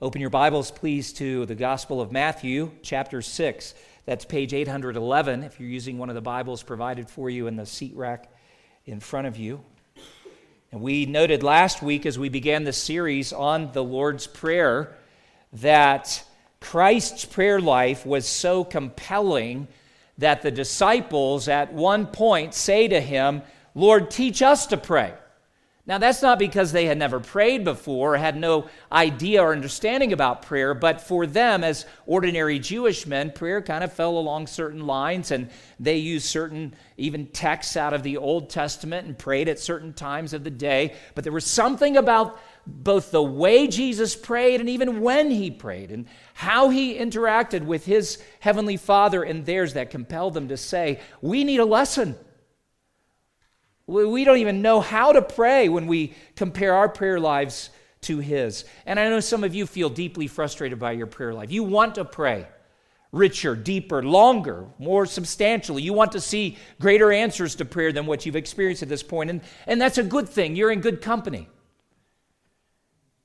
Open your Bibles, please, to the Gospel of Matthew, chapter 6. That's page 811 if you're using one of the Bibles provided for you in the seat rack in front of you. And we noted last week as we began this series on the Lord's Prayer that Christ's prayer life was so compelling that the disciples at one point say to him, Lord, teach us to pray. Now, that's not because they had never prayed before, or had no idea or understanding about prayer, but for them, as ordinary Jewish men, prayer kind of fell along certain lines, and they used certain, even texts out of the Old Testament and prayed at certain times of the day. But there was something about both the way Jesus prayed and even when he prayed, and how he interacted with his heavenly Father and theirs that compelled them to say, We need a lesson. We don't even know how to pray when we compare our prayer lives to His. And I know some of you feel deeply frustrated by your prayer life. You want to pray richer, deeper, longer, more substantially. You want to see greater answers to prayer than what you've experienced at this point. And, and that's a good thing. You're in good company.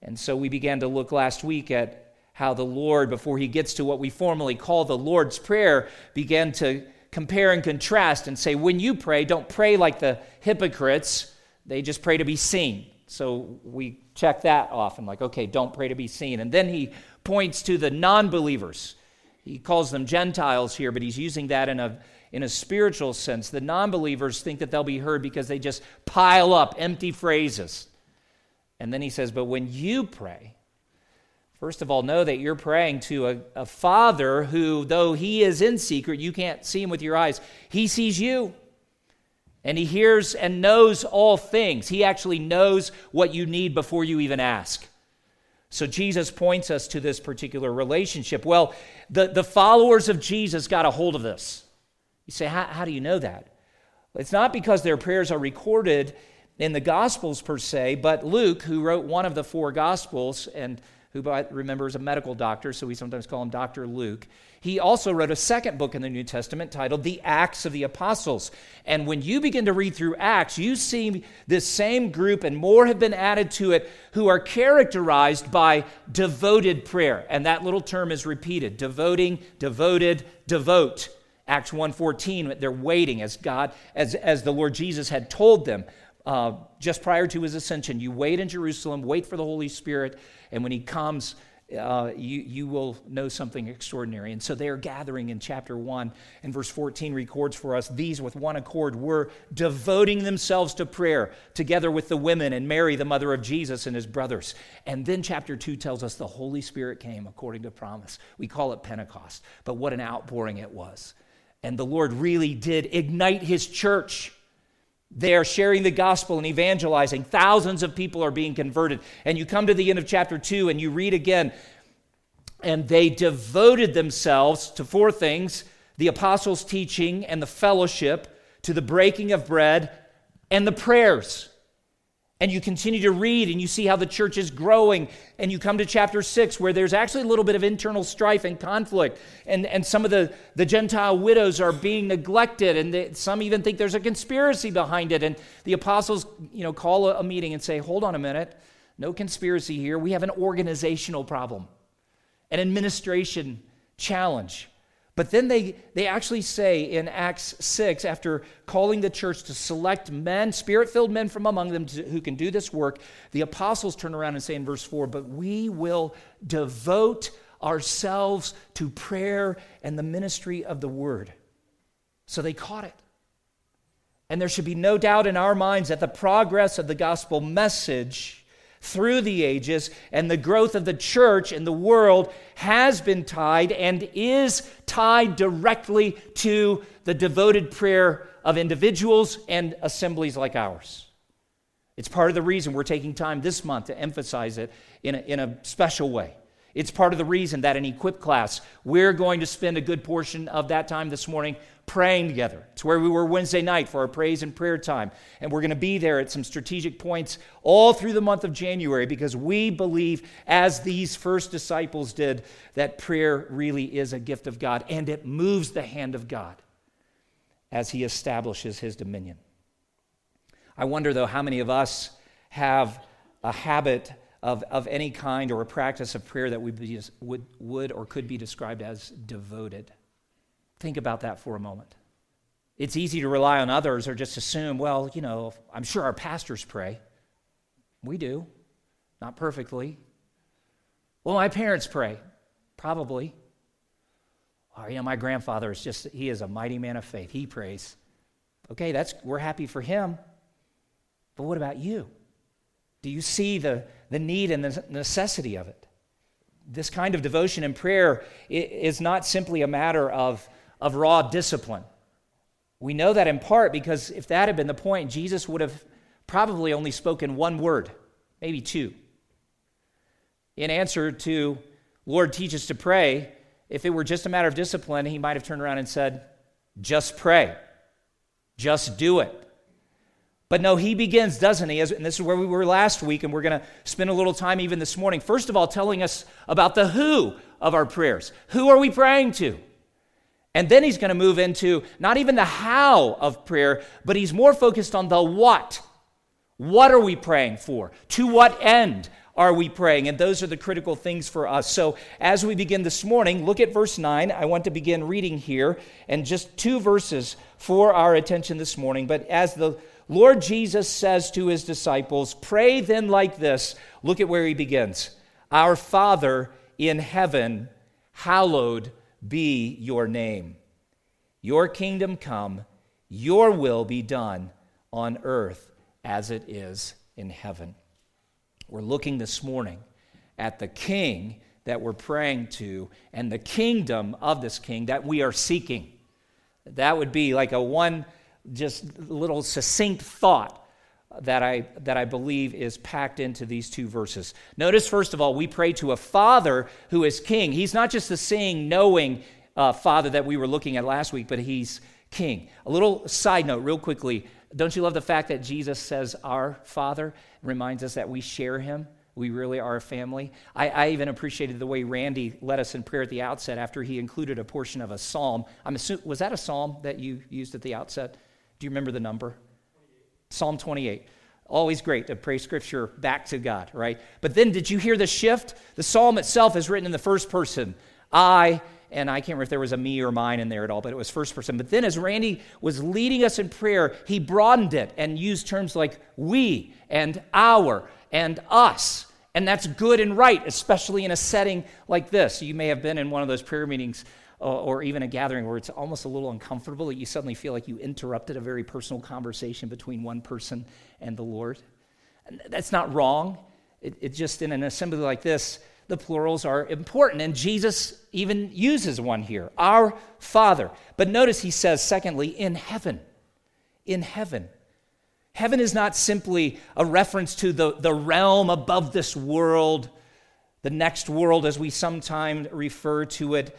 And so we began to look last week at how the Lord, before He gets to what we formally call the Lord's Prayer, began to compare and contrast and say, when you pray, don't pray like the hypocrites. They just pray to be seen. So we check that off and, like, okay, don't pray to be seen. And then he points to the non believers. He calls them Gentiles here, but he's using that in a, in a spiritual sense. The non believers think that they'll be heard because they just pile up empty phrases. And then he says, but when you pray, First of all, know that you're praying to a, a, father who, though he is in secret, you can't see him with your eyes, he sees you. And he hears and knows all things. He actually knows what you need before you even ask. So Jesus points us to this particular relationship. Well, the, the followers of Jesus got a hold of this. You say, how, how do you know that? It's not because their prayers are recorded in the Gospels per se, but Luke, who wrote one of the four Gospels, and who by, remember is a medical doctor, so we sometimes call him Dr. Luke. He also wrote a second book in the New Testament titled The Acts of the Apostles. And when you begin to read through Acts, you see this same group, and more have been added to it, who are characterized by devoted prayer. And that little term is repeated devoting, devoted, devote. Acts 1:14, they're waiting as God, as, as the Lord Jesus had told them uh, just prior to his ascension. You wait in Jerusalem, wait for the Holy Spirit, and when he comes, uh, you, you will know something extraordinary. And so they are gathering in chapter 1, and verse 14 records for us these with one accord were devoting themselves to prayer together with the women and Mary, the mother of Jesus, and his brothers. And then chapter 2 tells us the Holy Spirit came according to promise. We call it Pentecost, but what an outpouring it was. And the Lord really did ignite his church. They are sharing the gospel and evangelizing. Thousands of people are being converted. And you come to the end of chapter 2 and you read again, and they devoted themselves to four things the apostles' teaching and the fellowship, to the breaking of bread, and the prayers and you continue to read and you see how the church is growing and you come to chapter 6 where there's actually a little bit of internal strife and conflict and, and some of the, the gentile widows are being neglected and they, some even think there's a conspiracy behind it and the apostles you know call a, a meeting and say hold on a minute. No conspiracy here. We have an organizational problem an administration challenge but then they, they actually say in Acts 6, after calling the church to select men, spirit filled men from among them to, who can do this work, the apostles turn around and say in verse 4, But we will devote ourselves to prayer and the ministry of the word. So they caught it. And there should be no doubt in our minds that the progress of the gospel message through the ages, and the growth of the church in the world has been tied and is tied directly to the devoted prayer of individuals and assemblies like ours. It's part of the reason we're taking time this month to emphasize it in a, in a special way. It's part of the reason that in Equip class, we're going to spend a good portion of that time this morning praying together. It's where we were Wednesday night for our praise and prayer time. And we're going to be there at some strategic points all through the month of January because we believe, as these first disciples did, that prayer really is a gift of God and it moves the hand of God as He establishes His dominion. I wonder, though, how many of us have a habit of, of any kind or a practice of prayer that would, be, would, would or could be described as devoted. Think about that for a moment. It's easy to rely on others or just assume, well, you know, I'm sure our pastors pray. We do, not perfectly. Well, my parents pray. Probably. Or, you know, my grandfather is just, he is a mighty man of faith. He prays. Okay, that's, we're happy for him. But what about you? Do you see the, the need and the necessity of it? This kind of devotion and prayer is not simply a matter of, of raw discipline. We know that in part because if that had been the point, Jesus would have probably only spoken one word, maybe two. In answer to, Lord, teach us to pray, if it were just a matter of discipline, he might have turned around and said, just pray, just do it. But no, he begins, doesn't he? And this is where we were last week, and we're going to spend a little time even this morning. First of all, telling us about the who of our prayers. Who are we praying to? And then he's going to move into not even the how of prayer, but he's more focused on the what. What are we praying for? To what end are we praying? And those are the critical things for us. So as we begin this morning, look at verse 9. I want to begin reading here, and just two verses for our attention this morning. But as the Lord Jesus says to his disciples, Pray then like this. Look at where he begins Our Father in heaven, hallowed be your name. Your kingdom come, your will be done on earth as it is in heaven. We're looking this morning at the king that we're praying to and the kingdom of this king that we are seeking. That would be like a one just little succinct thought that I, that I believe is packed into these two verses. Notice, first of all, we pray to a Father who is King. He's not just the seeing, knowing uh, Father that we were looking at last week, but He's King. A little side note, real quickly. Don't you love the fact that Jesus says, Our Father, reminds us that we share Him? We really are a family. I, I, even appreciated the way Randy led us in prayer at the outset after he included a portion of a psalm. I'm assuming, was that a psalm that you used at the outset? Do you remember the number? Psalm 28. Always great to pray scripture back to God, right? But then did you hear the shift? The psalm itself is written in the first person. I, and I can't remember if there was a me or mine in there at all, but it was first person. But then as Randy was leading us in prayer, he broadened it and used terms like we and our and us. And that's good and right, especially in a setting like this. You may have been in one of those prayer meetings Uh, or even a gathering where it's almost a little uncomfortable that you suddenly feel like you interrupted a very personal conversation between one person and the Lord. That's not wrong. It, it, just in an assembly like this, the plurals are important. And Jesus even uses one here our Father. But notice he says, secondly, in heaven. In heaven. Heaven is not simply a reference to the, the realm above this world, the next world, as we sometimes refer to it.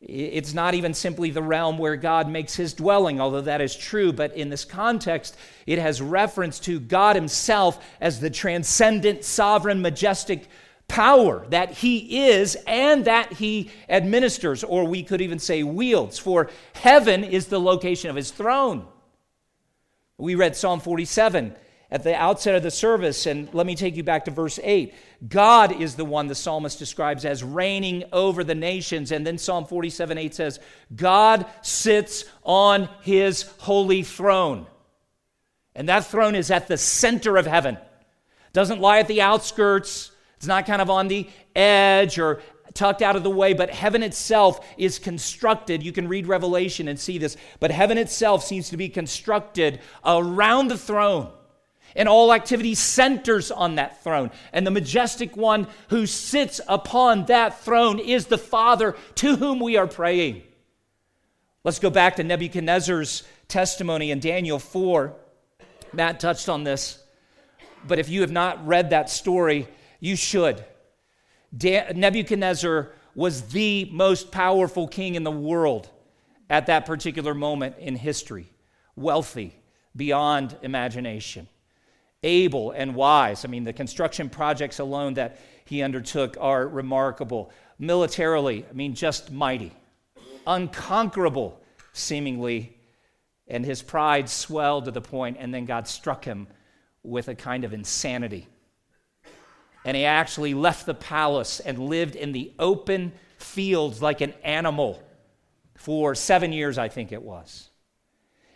It's not even simply the realm where God makes his dwelling, although that is true, but in this context, it has reference to God himself as the transcendent, sovereign, majestic power that he is and that he administers, or we could even say wields, for heaven is the location of his throne. We read Psalm 47 at the outset of the service, and let me take you back to verse 8. God is the one the psalmist describes as reigning over the nations. And then Psalm 47 8 says, God sits on his holy throne. And that throne is at the center of heaven. Doesn't lie at the outskirts, it's not kind of on the edge or tucked out of the way, but heaven itself is constructed. You can read Revelation and see this, but heaven itself seems to be constructed around the throne and all activity centers on that throne. And the majestic one who sits upon that throne is the Father to whom we are praying. Let's go back to Nebuchadnezzar's testimony in Daniel 4. Matt touched on this, but if you have not read that story, you should. Da- Nebuchadnezzar was the most powerful king in the world at that particular moment in history, wealthy beyond imagination able and wise. I mean, the construction projects alone that he undertook are remarkable. Militarily, I mean, just mighty, unconquerable, seemingly. And his pride swelled to the point, and then God struck him with a kind of insanity. And he actually left the palace and lived in the open fields like an animal for seven years, I think it was.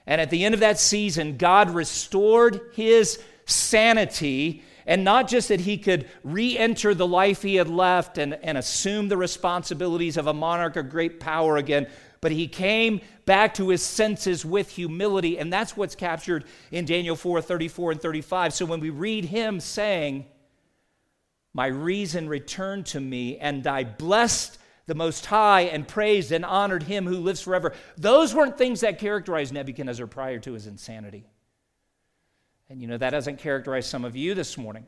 And at the end of that season, God restored his sanity. And not just that he could re enter the life he had left and, and assume the responsibilities of a monarch of great power again, but he came back to his senses with humility. And that's what's captured in Daniel 4 34 and 35. So when we read him saying, My reason returned to me, and I blessed the Most High and praised and honored him who lives forever. Those weren't things that characterized Nebuchadnezzar prior to his insanity. And you know, that doesn't characterize some of you this morning.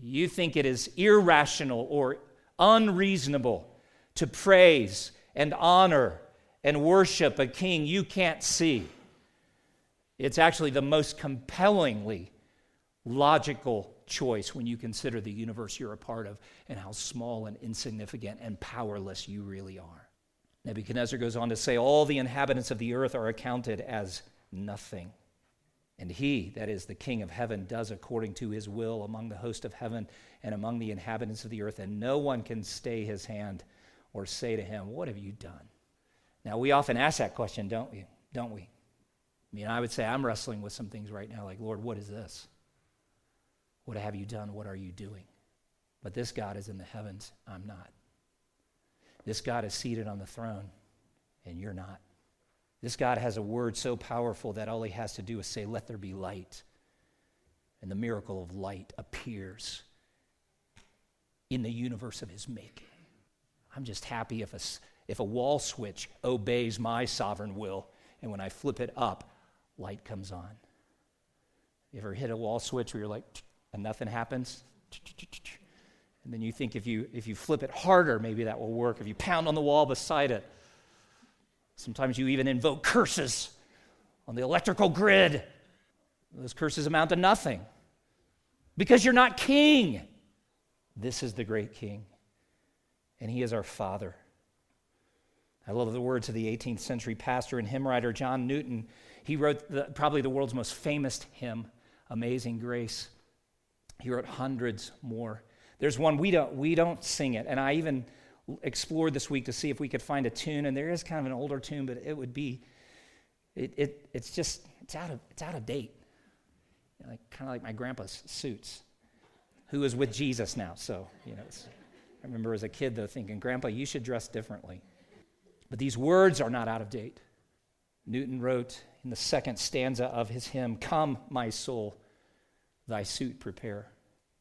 You think it is irrational or unreasonable to praise and honor and worship a king you can't see. It's actually the most compellingly logical choice when you consider the universe you're a part of and how small and insignificant and powerless you really are. Nebuchadnezzar goes on to say, All the inhabitants of the earth are accounted as nothing. And he, that is the King of heaven, does according to his will among the host of heaven and among the inhabitants of the earth, and no one can stay his hand or say to him, What have you done? Now, we often ask that question, don't we? Don't we? I mean, I would say I'm wrestling with some things right now, like, Lord, what is this? What have you done? What are you doing? But this God is in the heavens. I'm not. This God is seated on the throne, and you're not. This God has a word so powerful that all he has to do is say, Let there be light. And the miracle of light appears in the universe of his making. I'm just happy if a, if a wall switch obeys my sovereign will, and when I flip it up, light comes on. You ever hit a wall switch where you're like, and nothing happens. And then you think if you, if you flip it harder, maybe that will work. If you pound on the wall beside it, sometimes you even invoke curses on the electrical grid. Those curses amount to nothing because you're not king. This is the great king, and he is our father. I love the words of the 18th century pastor and hymn writer John Newton. He wrote the, probably the world's most famous hymn, Amazing Grace. He wrote hundreds more. There's one we don't we don't sing it, and I even explored this week to see if we could find a tune, and there is kind of an older tune, but it would be it, it it's just it's out of it's out of date. You know, like kind of like my grandpa's suits, who is with Jesus now. So you know, I remember as a kid though thinking, Grandpa, you should dress differently. But these words are not out of date. Newton wrote in the second stanza of his hymn, "Come, my soul." thy suit prepare.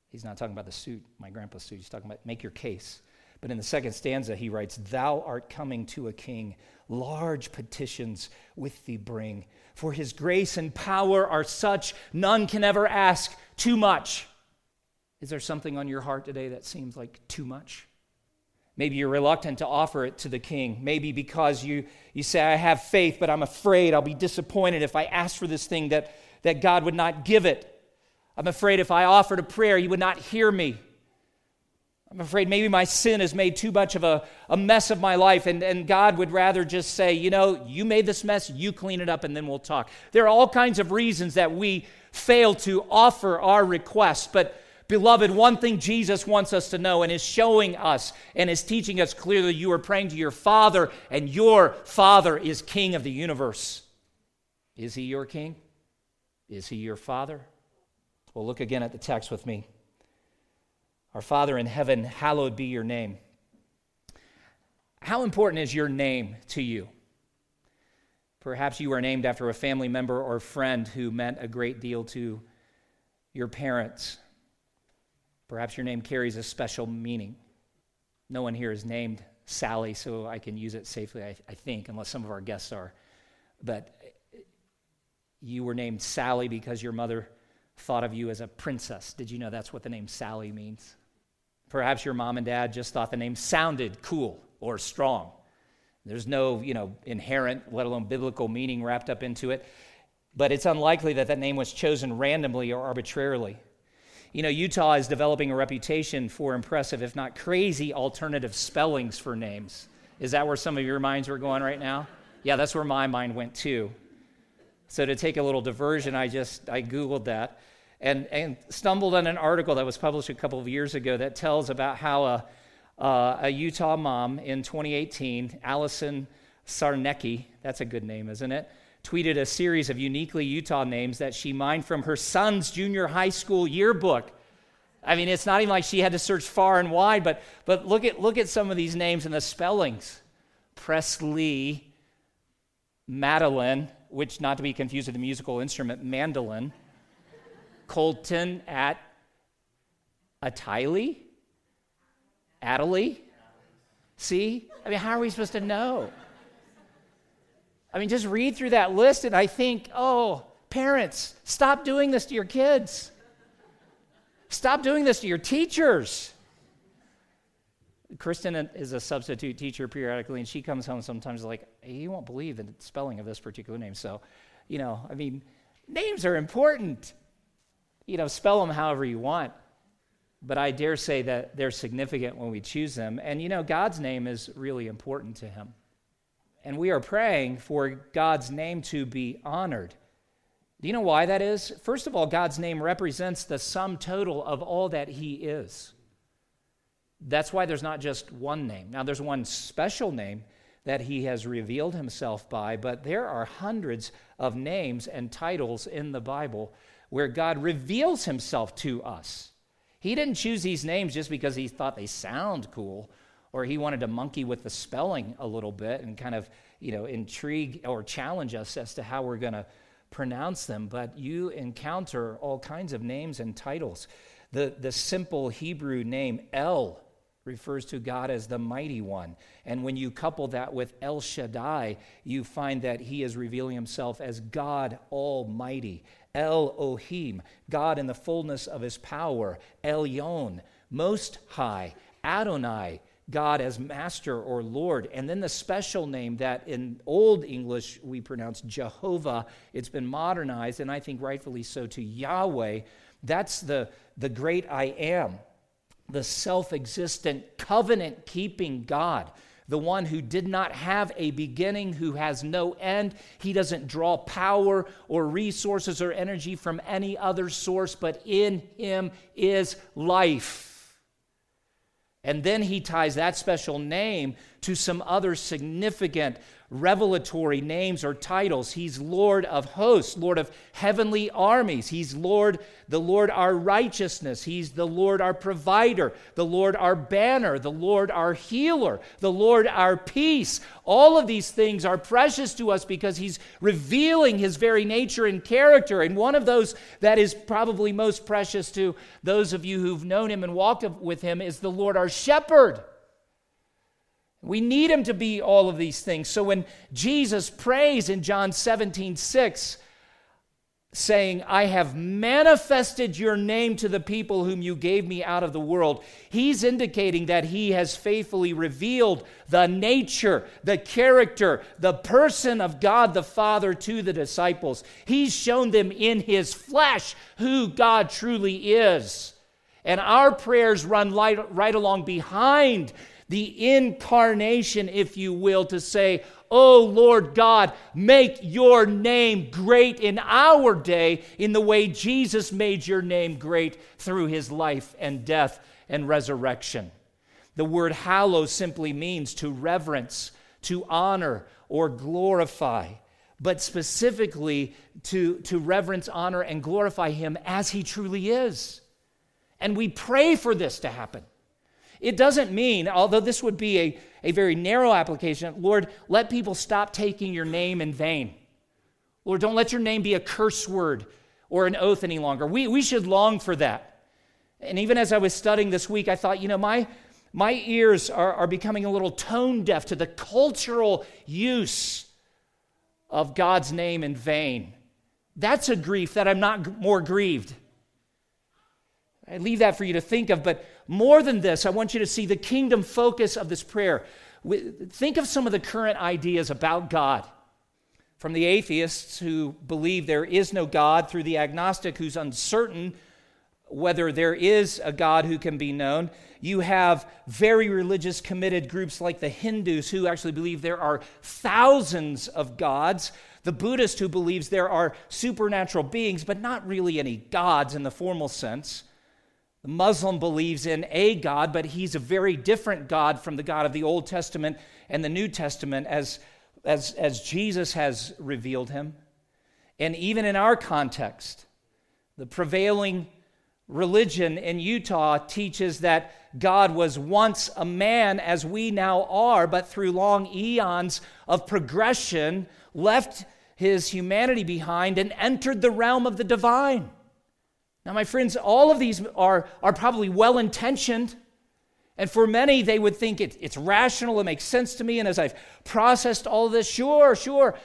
He's not talking about the suit, my grandpa's suit. He's talking about make your case. But in the second stanza, he writes, Thou art coming to a king, large petitions with thee bring. For his grace and power are such, none can ever ask too much. Is there something on your heart today that seems like too much? Maybe you're reluctant to offer it to the king. Maybe because you, you say, I have faith, but I'm afraid I'll be disappointed if I ask for this thing that, that God would not give it. I'm afraid if I offered a prayer, you would not hear me. I'm afraid maybe my sin has made too much of a, a mess of my life, and, and God would rather just say, you know, you made this mess, you clean it up, and then we'll talk. There are all kinds of reasons that we fail to offer our requests, but beloved, one thing Jesus wants us to know and is showing us and is teaching us clearly you are praying to your Father, and your Father is King of the universe. Is He your King? Is He your Father? Well, look again at the text with me. Our Father in heaven, hallowed be your name. How important is your name to you? Perhaps you were named after a family member or friend who meant a great deal to your parents. Perhaps your name carries a special meaning. No one here is named Sally, so I can use it safely, I, I think, unless some of our guests are. But you were named Sally because your mother thought of you as a princess. Did you know that's what the name Sally means? Perhaps your mom and dad just thought the name sounded cool or strong. There's no, you know, inherent, let alone biblical meaning wrapped up into it. But it's unlikely that that name was chosen randomly or arbitrarily. You know, Utah is developing a reputation for impressive, if not crazy, alternative spellings for names. Is that where some of your minds were going right now? Yeah, that's where my mind went too. So to take a little diversion, I just I googled that. and, and stumbled on an article that was published a couple of years ago that tells about how a, uh, a Utah mom in 2018, Allison Sarnecki, that's a good name, isn't it? Tweeted a series of uniquely Utah names that she mined from her son's junior high school yearbook. I mean, it's not even like she had to search far and wide, but, but look, at, look at some of these names and the spellings Presley, Madeline, which not to be confused with the musical instrument mandolin. Colton at Atiley? Adley? See? I mean, how are we supposed to know? I mean, just read through that list and I think, oh, parents, stop doing this to your kids. Stop doing this to your teachers. Kristen is a substitute teacher periodically, and she comes home sometimes like, you won't believe the spelling of this particular name. So, you know, I mean, names are important you know, spell them however you want. But I dare say that they're significant when we choose them. And you know, God's name is really important to him. And we are praying for God's name to be honored. Do you know why that is? First of all, God's name represents the sum total of all that he is. That's why there's not just one name. Now, there's one special name that he has revealed himself by, but there are hundreds of names and titles in the Bible where God reveals himself to us. He didn't choose these names just because he thought they sound cool or he wanted to monkey with the spelling a little bit and kind of, you know, intrigue or challenge us as to how we're going to pronounce them. But you encounter all kinds of names and titles. The, the simple Hebrew name El refers to God as the mighty one. And when you couple that with El Shaddai, you find that he is revealing himself as God Almighty, Elohim, God in the fullness of his power. Elyon, Most High. Adonai, God as Master or Lord. And then the special name that in Old English we pronounce Jehovah, it's been modernized, and I think rightfully so, to Yahweh. That's the, the great I am the self existent, covenant keeping God, the one who did not have a beginning, who has no end. He doesn't draw power or resources or energy from any other source, but in him is life. And then he ties that special name to some other significant revelatory names or titles. He's Lord of hosts, Lord of heavenly armies. He's Lord, the Lord our righteousness. He's the Lord our provider, the Lord our banner, the Lord our healer, the Lord our peace. All of these things are precious to us because He's revealing His very nature and character. And one of those that is probably most precious to those of you who've known Him and walked with Him is the Lord our shepherd. We need him to be all of these things. So when Jesus prays in John 17, 6, saying, I have manifested your name to the people whom you gave me out of the world, he's indicating that he has faithfully revealed the nature, the character, the person of God the Father to the disciples. He's shown them in his flesh who God truly is. And our prayers run right, right along behind the incarnation, if you will, to say, Oh Lord God, make your name great in our day in the way Jesus made your name great through his life and death and resurrection. The word hallow simply means to reverence, to honor, or glorify, but specifically to, to reverence, honor, and glorify him as he truly is. And we pray for this to happen. It doesn't mean, although this would be a, a very narrow application, Lord, let people stop taking your name in vain. Lord, don't let your name be a curse word or an oath any longer. We, we should long for that. And even as I was studying this week, I thought, you know, my, my ears are, are becoming a little tone deaf to the cultural use of God's name in vain. That's a grief that I'm not more grieved. I leave that for you to think of, but more than this, I want you to see the kingdom focus of this prayer. Think of some of the current ideas about God. From the atheists who believe there is no God, through the agnostic who's uncertain whether there is a God who can be known. You have very religious, committed groups like the Hindus who actually believe there are thousands of gods. the Buddhist who believes there are supernatural beings, but not really any gods in the formal sense. The Muslim believes in a God, but he's a very different God from the God of the Old Testament and the New Testament as, as, as Jesus has revealed him. And even in our context, the prevailing religion in Utah teaches that God was once a man as we now are, but through long eons of progression, left his humanity behind and entered the realm of the divine. Now, my friends, all of these are, are probably well intentioned. And for many, they would think it, it's rational, it makes sense to me. And as I've processed all this, sure, sure.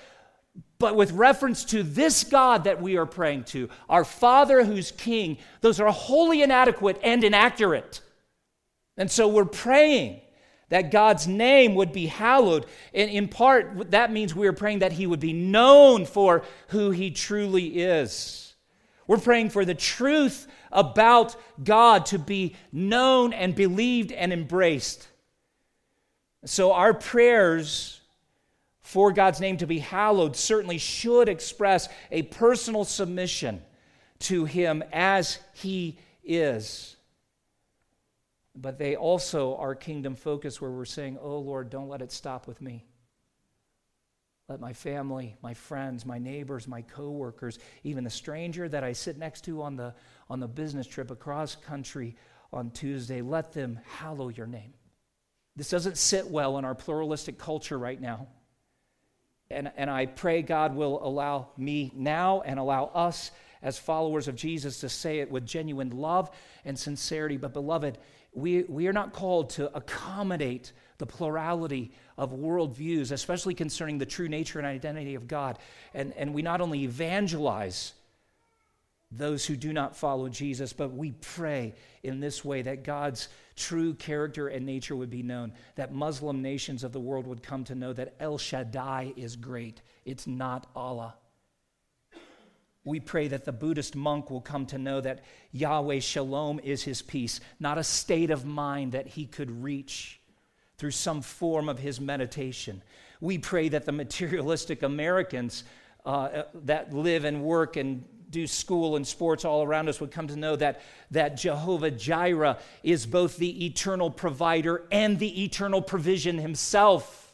But with reference to this God that we are praying to, our Father who's King, those are wholly inadequate and inaccurate. And so we're praying that God's name would be hallowed. And in part, that means we are praying that He would be known for who He truly is. We're praying for the truth about God to be known and believed and embraced. So our prayers for God's name to be hallowed certainly should express a personal submission to Him as He is. But they also are kingdom focused, where we're saying, Oh Lord, don't let it stop with me. Let my family, my friends, my neighbors, my coworkers, even the stranger that I sit next to on the, on the business trip across country on Tuesday, let them hallow your name. This doesn't sit well in our pluralistic culture right now. And, and I pray God will allow me now and allow us as followers of Jesus to say it with genuine love and sincerity. But, beloved, we, we are not called to accommodate the plurality of worldviews, especially concerning the true nature and identity of God. And, and we not only evangelize those who do not follow Jesus, but we pray in this way that God's true character and nature would be known, that Muslim nations of the world would come to know that El Shaddai is great. It's not Allah. We pray that the Buddhist monk will come to know that Yahweh Shalom is his peace, not a state of mind that he could reach through some form of his meditation. We pray that the materialistic Americans uh, that live and work and do school and sports all around us would come to know that, that Jehovah Jireh is both the eternal provider and the eternal provision himself.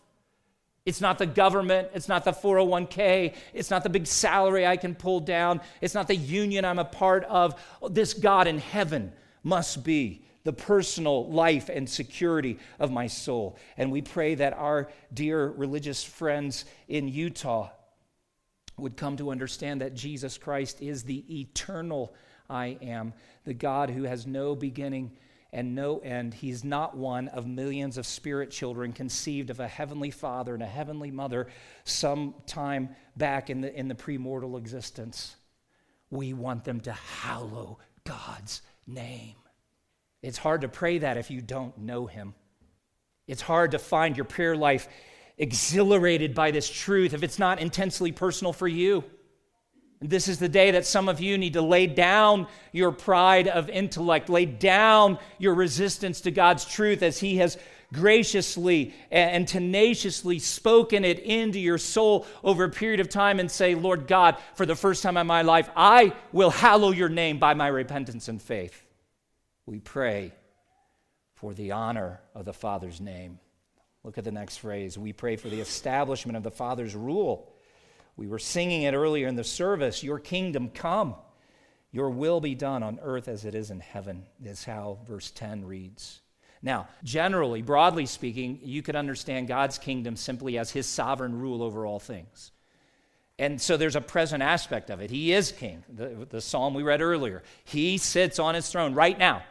It's not the government, it's not the 401k, it's not the big salary I can pull down, it's not the union I'm a part of. This God in heaven must be the personal life and security of my soul. And we pray that our dear religious friends in Utah would come to understand that Jesus Christ is the eternal I am, the God who has no beginning and no end. He's not one of millions of spirit children conceived of a heavenly father and a heavenly mother sometime back in the, in the premortal existence. We want them to hallow God's name. It's hard to pray that if you don't know Him. It's hard to find your prayer life exhilarated by this truth if it's not intensely personal for you. And this is the day that some of you need to lay down your pride of intellect, lay down your resistance to God's truth as He has graciously and tenaciously spoken it into your soul over a period of time and say, Lord God, for the first time in my life, I will hallow your name by my repentance and faith. We pray for the honor of the Father's name. Look at the next phrase. We pray for the establishment of the Father's rule. We were singing it earlier in the service Your kingdom come, your will be done on earth as it is in heaven, is how verse 10 reads. Now, generally, broadly speaking, you could understand God's kingdom simply as his sovereign rule over all things. And so there's a present aspect of it. He is king. The, the psalm we read earlier. He sits on his throne right now.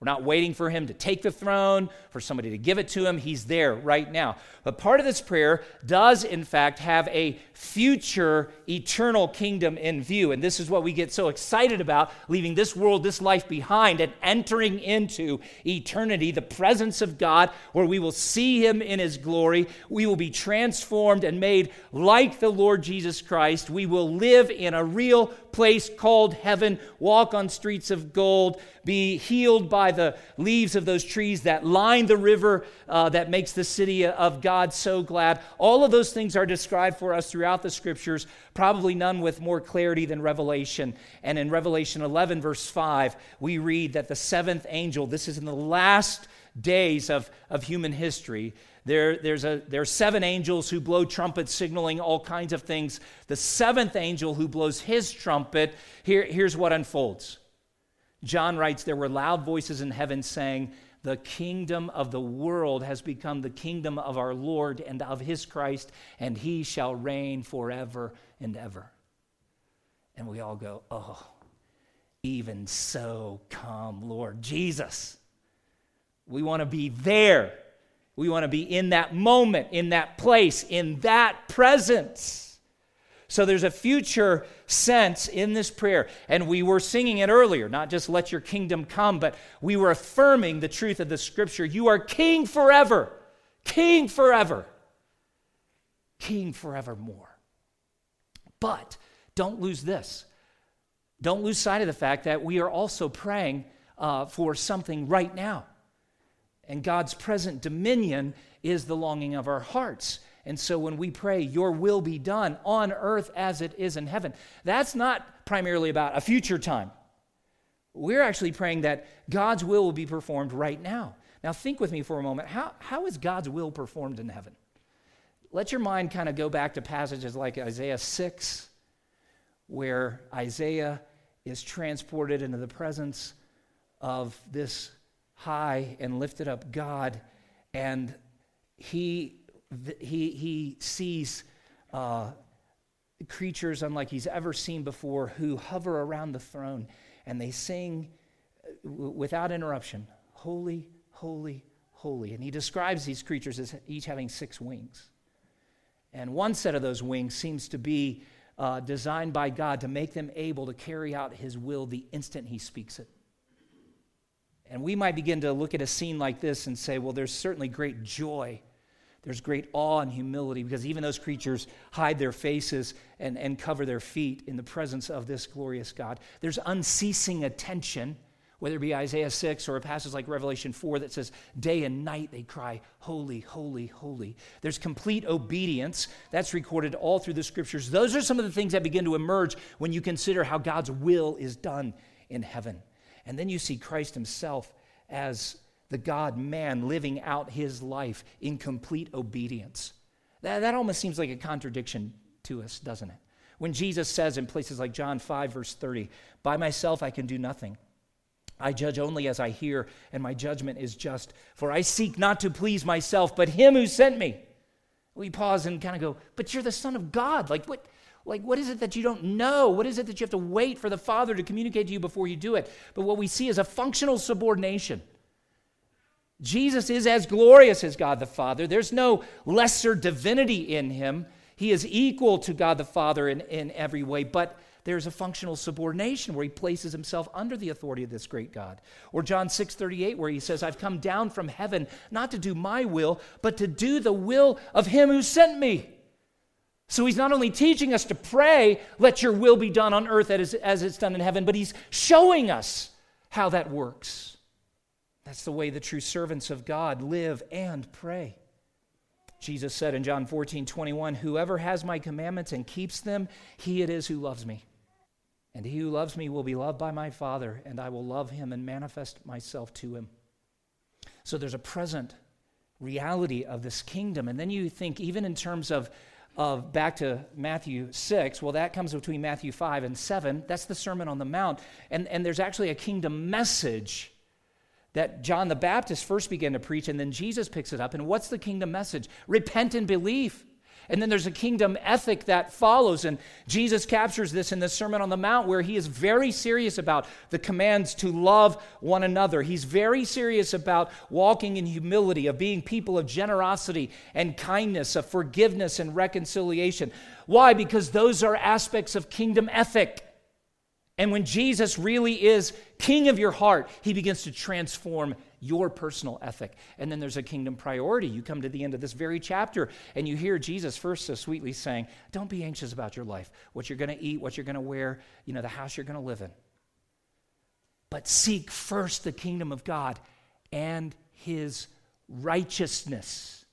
We're not waiting for him to take the throne, for somebody to give it to him. He's there right now. But part of this prayer does, in fact, have a future eternal kingdom in view. And this is what we get so excited about leaving this world, this life behind, and entering into eternity, the presence of God, where we will see him in his glory. We will be transformed and made like the Lord Jesus Christ. We will live in a real place called heaven, walk on streets of gold, be healed by the leaves of those trees that line the river uh, that makes the city of God so glad. All of those things are described for us throughout the scriptures, probably none with more clarity than Revelation. And in Revelation 11, verse 5, we read that the seventh angel, this is in the last days of, of human history, there, there's a, there are seven angels who blow trumpets, signaling all kinds of things. The seventh angel who blows his trumpet, here, here's what unfolds. John writes, There were loud voices in heaven saying, The kingdom of the world has become the kingdom of our Lord and of his Christ, and he shall reign forever and ever. And we all go, Oh, even so, come, Lord Jesus. We want to be there. We want to be in that moment, in that place, in that presence. So there's a future sense in this prayer. And we were singing it earlier, not just let your kingdom come, but we were affirming the truth of the scripture. You are king forever, king forever, king forevermore. But don't lose this. Don't lose sight of the fact that we are also praying uh, for something right now. And God's present dominion is the longing of our hearts. And so when we pray, Your will be done on earth as it is in heaven, that's not primarily about a future time. We're actually praying that God's will will be performed right now. Now, think with me for a moment. How, how is God's will performed in heaven? Let your mind kind of go back to passages like Isaiah 6, where Isaiah is transported into the presence of this high and lifted up God, and he, he, he sees uh, creatures unlike he's ever seen before who hover around the throne, and they sing uh, without interruption, Holy, holy, holy. And he describes these creatures as each having six wings. And one set of those wings seems to be uh, designed by God to make them able to carry out his will the instant he speaks it. And we might begin to look at a scene like this and say, well, there's certainly great joy. There's great awe and humility because even those creatures hide their faces and, and cover their feet in the presence of this glorious God. There's unceasing attention, whether it be Isaiah 6 or a passage like Revelation 4 that says, Day and night they cry, Holy, holy, holy. There's complete obedience. That's recorded all through the scriptures. Those are some of the things that begin to emerge when you consider how God's will is done in heaven. And then you see Christ himself as the God man living out his life in complete obedience. That, that almost seems like a contradiction to us, doesn't it? When Jesus says in places like John 5, verse 30, By myself I can do nothing. I judge only as I hear, and my judgment is just. For I seek not to please myself, but him who sent me. We pause and kind of go, But you're the Son of God. Like, what? Like, what is it that you don't know? What is it that you have to wait for the Father to communicate to you before you do it? But what we see is a functional subordination. Jesus is as glorious as God the Father. There's no lesser divinity in him. He is equal to God the Father in, in every way, but there's a functional subordination where he places himself under the authority of this great God. Or John 6 38, where he says, I've come down from heaven not to do my will, but to do the will of him who sent me. So he's not only teaching us to pray, let your will be done on earth as, it's done in heaven, but he's showing us how that works. That's the way the true servants of God live and pray. Jesus said in John 14, 21, Whoever has my commandments and keeps them, he it is who loves me. And he who loves me will be loved by my Father, and I will love him and manifest myself to him. So there's a present reality of this kingdom. And then you think, even in terms of of back to Matthew 6, well, that comes between Matthew 5 and 7. That's the Sermon on the Mount. And, and there's actually a kingdom message that John the Baptist first began to preach, and then Jesus picks it up. And what's the kingdom message? Repent and believe. And then there's a kingdom ethic that follows. And Jesus captures this in the Sermon on the Mount, where he is very serious about the commands to love one another. He's very serious about walking in humility, of being people of generosity and kindness, of forgiveness and reconciliation. Why? Because those are aspects of kingdom ethic. And when Jesus really is king of your heart, he begins to transform your personal ethic. And then there's a kingdom priority. You come to the end of this very chapter and you hear Jesus first so sweetly saying, Don't be anxious about your life, what you're going to eat, what you're going to wear, you know, the house you're going to live in. But seek first the kingdom of God and his righteousness.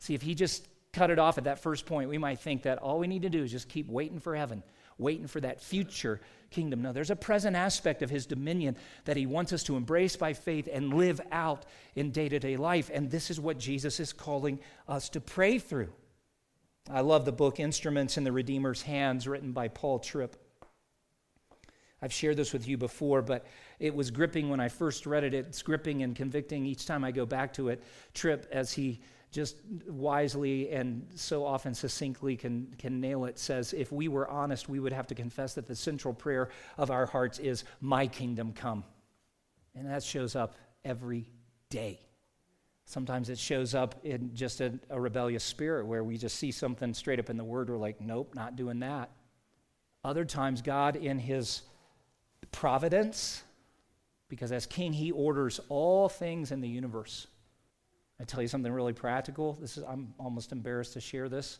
See, if he just cut it off at that first point, we might think that all we need to do is just keep waiting for heaven, waiting for that future kingdom. No, there's a present aspect of his dominion that he wants us to embrace by faith and live out in day to day life. And this is what Jesus is calling us to pray through. I love the book Instruments in the Redeemer's Hands, written by Paul Tripp. I've shared this with you before, but it was gripping when I first read it. It's gripping and convicting each time I go back to it. Tripp, as he just wisely and so often succinctly can, can nail it, says, If we were honest, we would have to confess that the central prayer of our hearts is, My kingdom come. And that shows up every day. Sometimes it shows up in just a, a rebellious spirit where we just see something straight up in the word, we're like, Nope, not doing that. Other times, God, in His providence, because as king, He orders all things in the universe I tell you something really practical. This is I'm almost embarrassed to share this.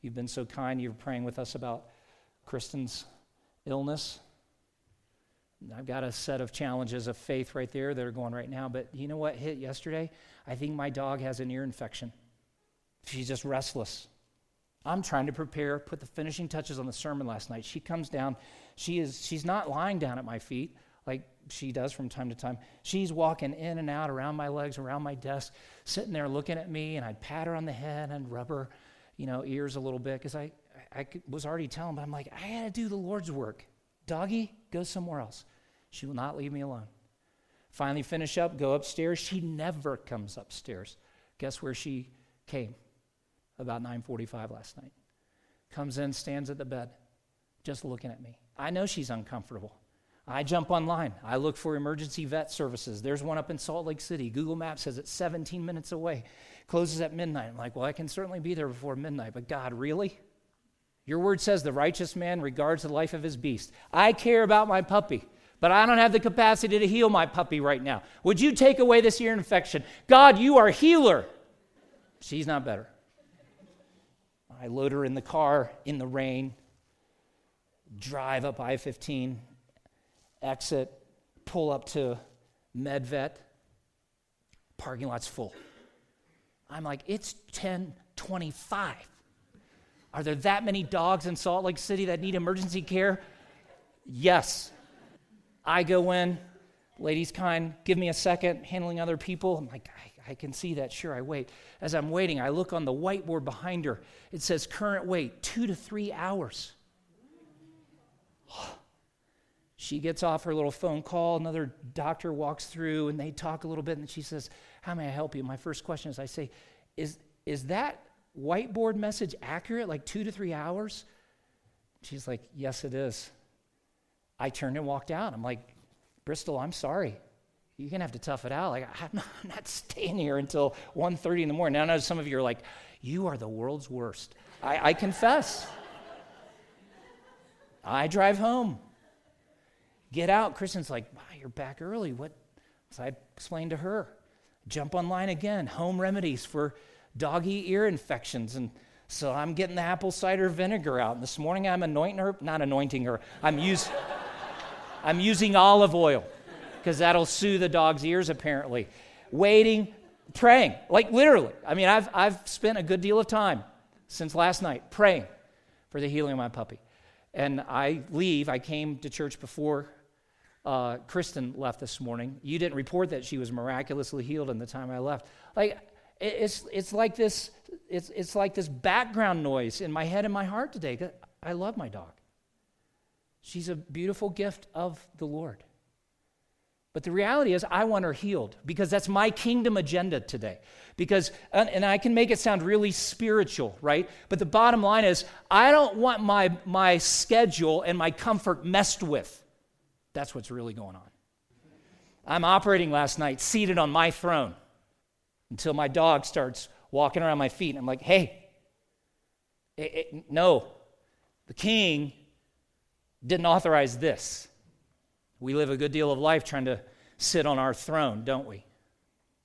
You've been so kind. You're praying with us about Kristen's illness. I've got a set of challenges of faith right there that are going right now. But you know what hit yesterday? I think my dog has an ear infection. She's just restless. I'm trying to prepare, put the finishing touches on the sermon last night. She comes down. She is she's not lying down at my feet like she does from time to time. She's walking in and out around my legs, around my desk, sitting there looking at me, and I'd pat her on the head and rub her, you know, ears a little bit because I, I was already telling, but I'm like, I got to do the Lord's work. Doggy, go somewhere else. She will not leave me alone. Finally, finish up, go upstairs. She never comes upstairs. Guess where she came? About 9:45 last night. Comes in, stands at the bed, just looking at me. I know she's uncomfortable. I jump online. I look for emergency vet services. There's one up in Salt Lake City. Google Maps says it's 17 minutes away. Closes at midnight. I'm like, well, I can certainly be there before midnight. But God, really? Your word says the righteous man regards the life of his beast. I care about my puppy, but I don't have the capacity to heal my puppy right now. Would you take away this ear infection? God, you are healer. She's not better. I load her in the car in the rain, drive up I 15 exit, pull up to MedVet, parking lot's full. I'm like, it's 1025. Are there that many dogs in Salt Lake City that need emergency care? Yes. I go in, ladies kind, give me a second, handling other people. I'm like, I, I, can see that. Sure, I wait. As I'm waiting, I look on the whiteboard behind her. It says current wait, two to three hours. She gets off her little phone call. Another doctor walks through and they talk a little bit. And she says, How may I help you? My first question is I say, Is, is that whiteboard message accurate, like two to three hours? She's like, Yes, it is. I turned and walked out. I'm like, Bristol, I'm sorry. You're going to have to tough it out. Like, I'm not, I'm not staying here until 1.30 in the morning. Now, I know some of you are like, You are the world's worst. I, I confess. I drive home get out. Kristen's like, wow, you're back early. What? So I explained to her, jump online again, home remedies for doggy ear infections. And so I'm getting the apple cider vinegar out. And this morning I'm anointing her, not anointing her, I'm, use, I'm using olive oil because that'll soothe the dog's ears apparently. Waiting, praying, like literally. I mean, I've, I've spent a good deal of time since last night praying for the healing of my puppy. And I leave, I came to church before uh, Kristen left this morning. You didn't report that she was miraculously healed in the time I left. Like it's it's like this it's it's like this background noise in my head and my heart today. I love my dog. She's a beautiful gift of the Lord. But the reality is, I want her healed because that's my kingdom agenda today. Because, and I can make it sound really spiritual, right? But the bottom line is, I don't want my, my schedule and my comfort messed with. That's what's really going on. I'm operating last night, seated on my throne, until my dog starts walking around my feet. I'm like, hey, it, it, no, the king didn't authorize this. We live a good deal of life trying to sit on our throne, don't we?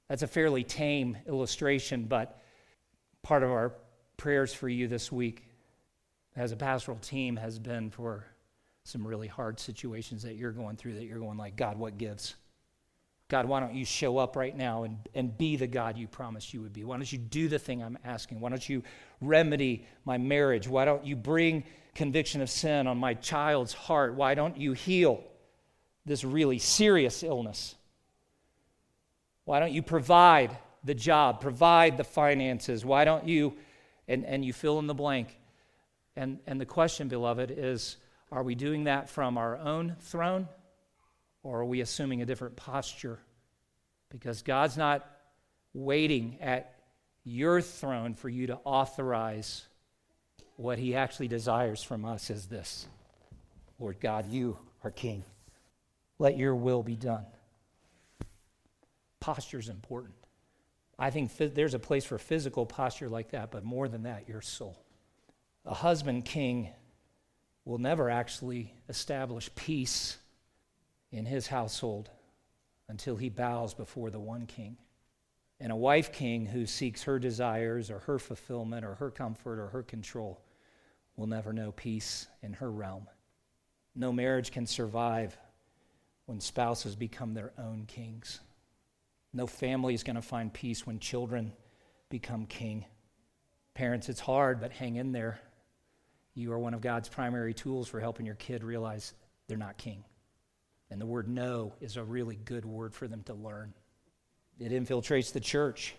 That's a fairly tame illustration, but part of our prayers for you this week as a pastoral team has been for some really hard situations that you're going through that you're going like, God, what gives? God, why don't you show up right now and, and be the God you promised you would be? Why don't you do the thing I'm asking? Why don't you remedy my marriage? Why don't you bring conviction of sin on my child's heart? Why don't you heal this really serious illness? Why don't you provide the job, provide the finances? Why don't you, and, and you fill in the blank. And, and the question, beloved, is are we doing that from our own throne or are we assuming a different posture? Because God's not waiting at your throne for you to authorize what he actually desires from us is this Lord God, you are king. Let your will be done. Posture is important. I think there's a place for physical posture like that, but more than that, your soul. A husband king will never actually establish peace in his household until he bows before the one king. And a wife king who seeks her desires or her fulfillment or her comfort or her control will never know peace in her realm. No marriage can survive when spouses become their own kings. No family is going to find peace when children become king. Parents, it's hard, but hang in there. You are one of God's primary tools for helping your kid realize they're not king. And the word no is a really good word for them to learn. It infiltrates the church.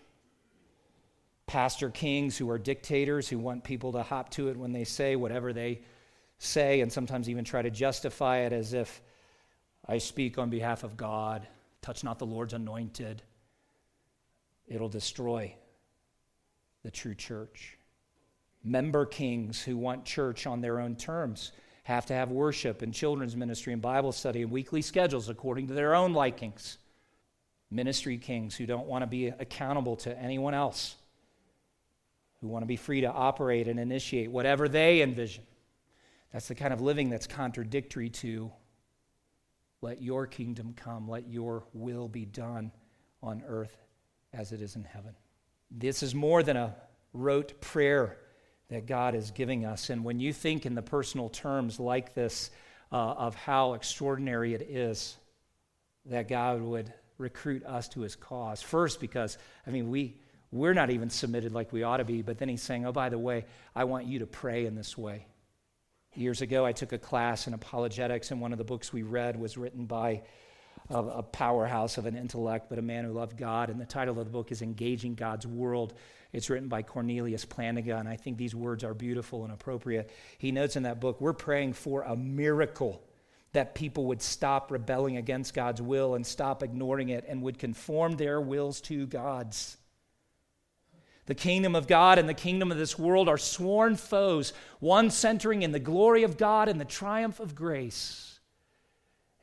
Pastor kings who are dictators who want people to hop to it when they say whatever they say, and sometimes even try to justify it as if I speak on behalf of God. Touch not the Lord's anointed. It'll destroy the true church. Member kings who want church on their own terms have to have worship and children's ministry and Bible study and weekly schedules according to their own likings. Ministry kings who don't want to be accountable to anyone else, who want to be free to operate and initiate whatever they envision. That's the kind of living that's contradictory to let your kingdom come, let your will be done on earth as it is in heaven. This is more than a rote prayer that God is giving us. And when you think in the personal terms like this uh, of how extraordinary it is that God would recruit us to his cause, first, because, I mean, we, we're not even submitted like we ought to be, but then he's saying, oh, by the way, I want you to pray in this way. Years ago, I took a class in apologetics, and one of the books we read was written by a, a powerhouse of an intellect, but a man who loved God. And the title of the book is Engaging God's World. It's written by Cornelius Plantinga, and I think these words are beautiful and appropriate. He notes in that book, we're praying for a miracle that people would stop rebelling against God's will and stop ignoring it and would conform their wills to God's. The kingdom of God and the kingdom of this world are sworn foes, one centering in the glory of God and the triumph of grace,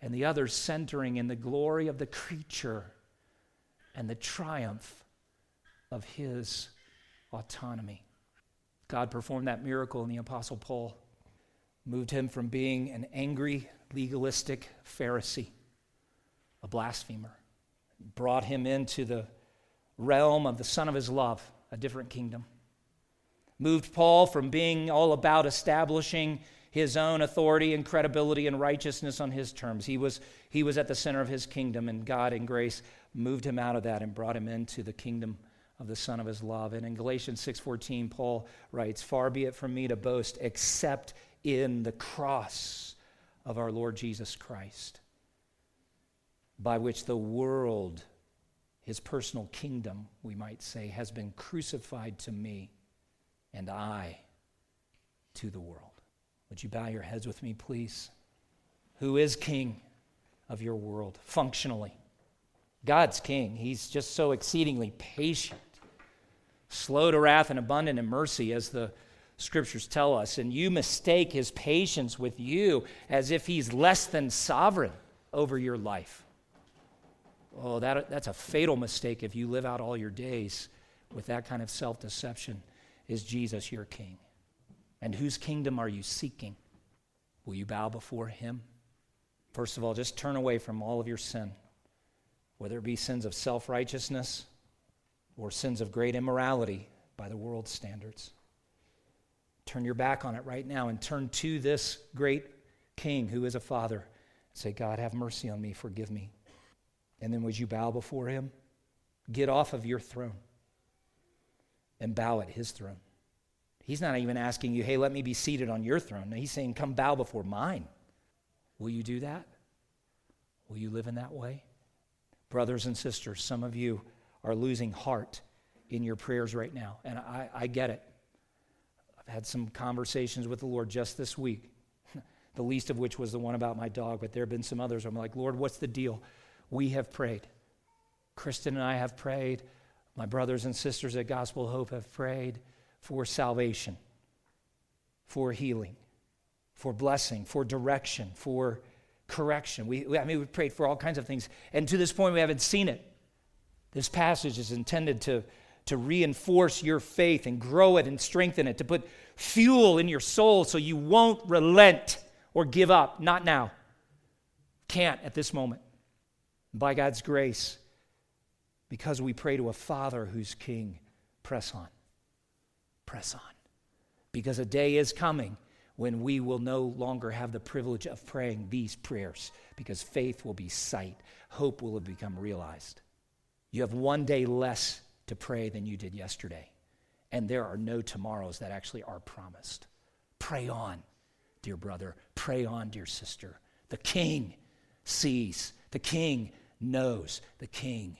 and the other centering in the glory of the creature and the triumph of his autonomy. God performed that miracle in the Apostle Paul, moved him from being an angry, legalistic Pharisee, a blasphemer, brought him into the realm of the Son of his love, a different kingdom. Moved Paul from being all about establishing his own authority and credibility and righteousness on his terms. He was, he was at the center of his kingdom, and God, in grace, moved him out of that and brought him into the kingdom of the son of his love. And in galatians 6.14 paul writes far be it from me to boast except in the cross of our lord jesus christ by which the world his personal kingdom we might say has been crucified to me and i to the world. Would you bow your heads with me please? Who is king of your world functionally? God's king. He's just so exceedingly patient slow to wrath and abundant in mercy, as the scriptures tell us. And you mistake his patience with you as if he's less than sovereign over your life. Oh, that, that's a fatal mistake if you live out all your days with that kind of self deception. Is Jesus your king? And whose kingdom are you seeking? Will you bow before him? First of all, just turn away from all of your sin whether it be sins of self righteousness or sins of great immorality by the world's standards. Turn your back on it right now and turn to this great King who is a Father. Say, God, have mercy on me, forgive me. And then would you bow before him? Get off of your throne and bow at his throne. He's not even asking you, hey, let me be seated on your throne. No, he's saying, come bow before mine. Will you do that? Will you live in that way? Brothers and sisters, some of you are losing heart in your prayers right now, and I, I get it. I've had some conversations with the Lord just this week, the least of which was the one about my dog, but there have been some others. I'm like, Lord, what's the deal? We have prayed. Kristen and I have prayed. My brothers and sisters at Gospel Hope have prayed for salvation, for healing, for blessing, for direction, for correction. We, I mean, we prayed for all kinds of things. And to this point, we haven't seen it. This passage is intended to, to reinforce your faith and grow it and strengthen it, to put fuel in your soul so you won't relent or give up. Not now. Can't at this moment. By God's grace, because we pray to a Father who's King, press on. Press on. Because a day is coming when we will no longer have the privilege of praying these prayers because faith will be sight, hope will have become realized. You have one day less to pray than you did yesterday, and there are no tomorrows that actually are promised. Pray on, dear brother. Pray on, dear sister. The king sees, the king knows, the king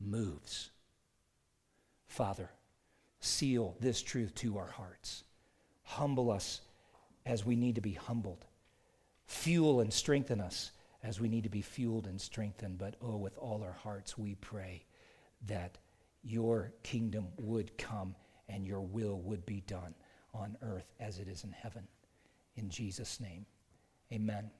moves. Father, seal this truth to our hearts. Humble us as we need to be humbled. Fuel and strengthen us as we need to be fueled and strengthened. But oh, with all our hearts, we pray that your kingdom would come and your will would be done on earth as it is in heaven. In Jesus' name, amen.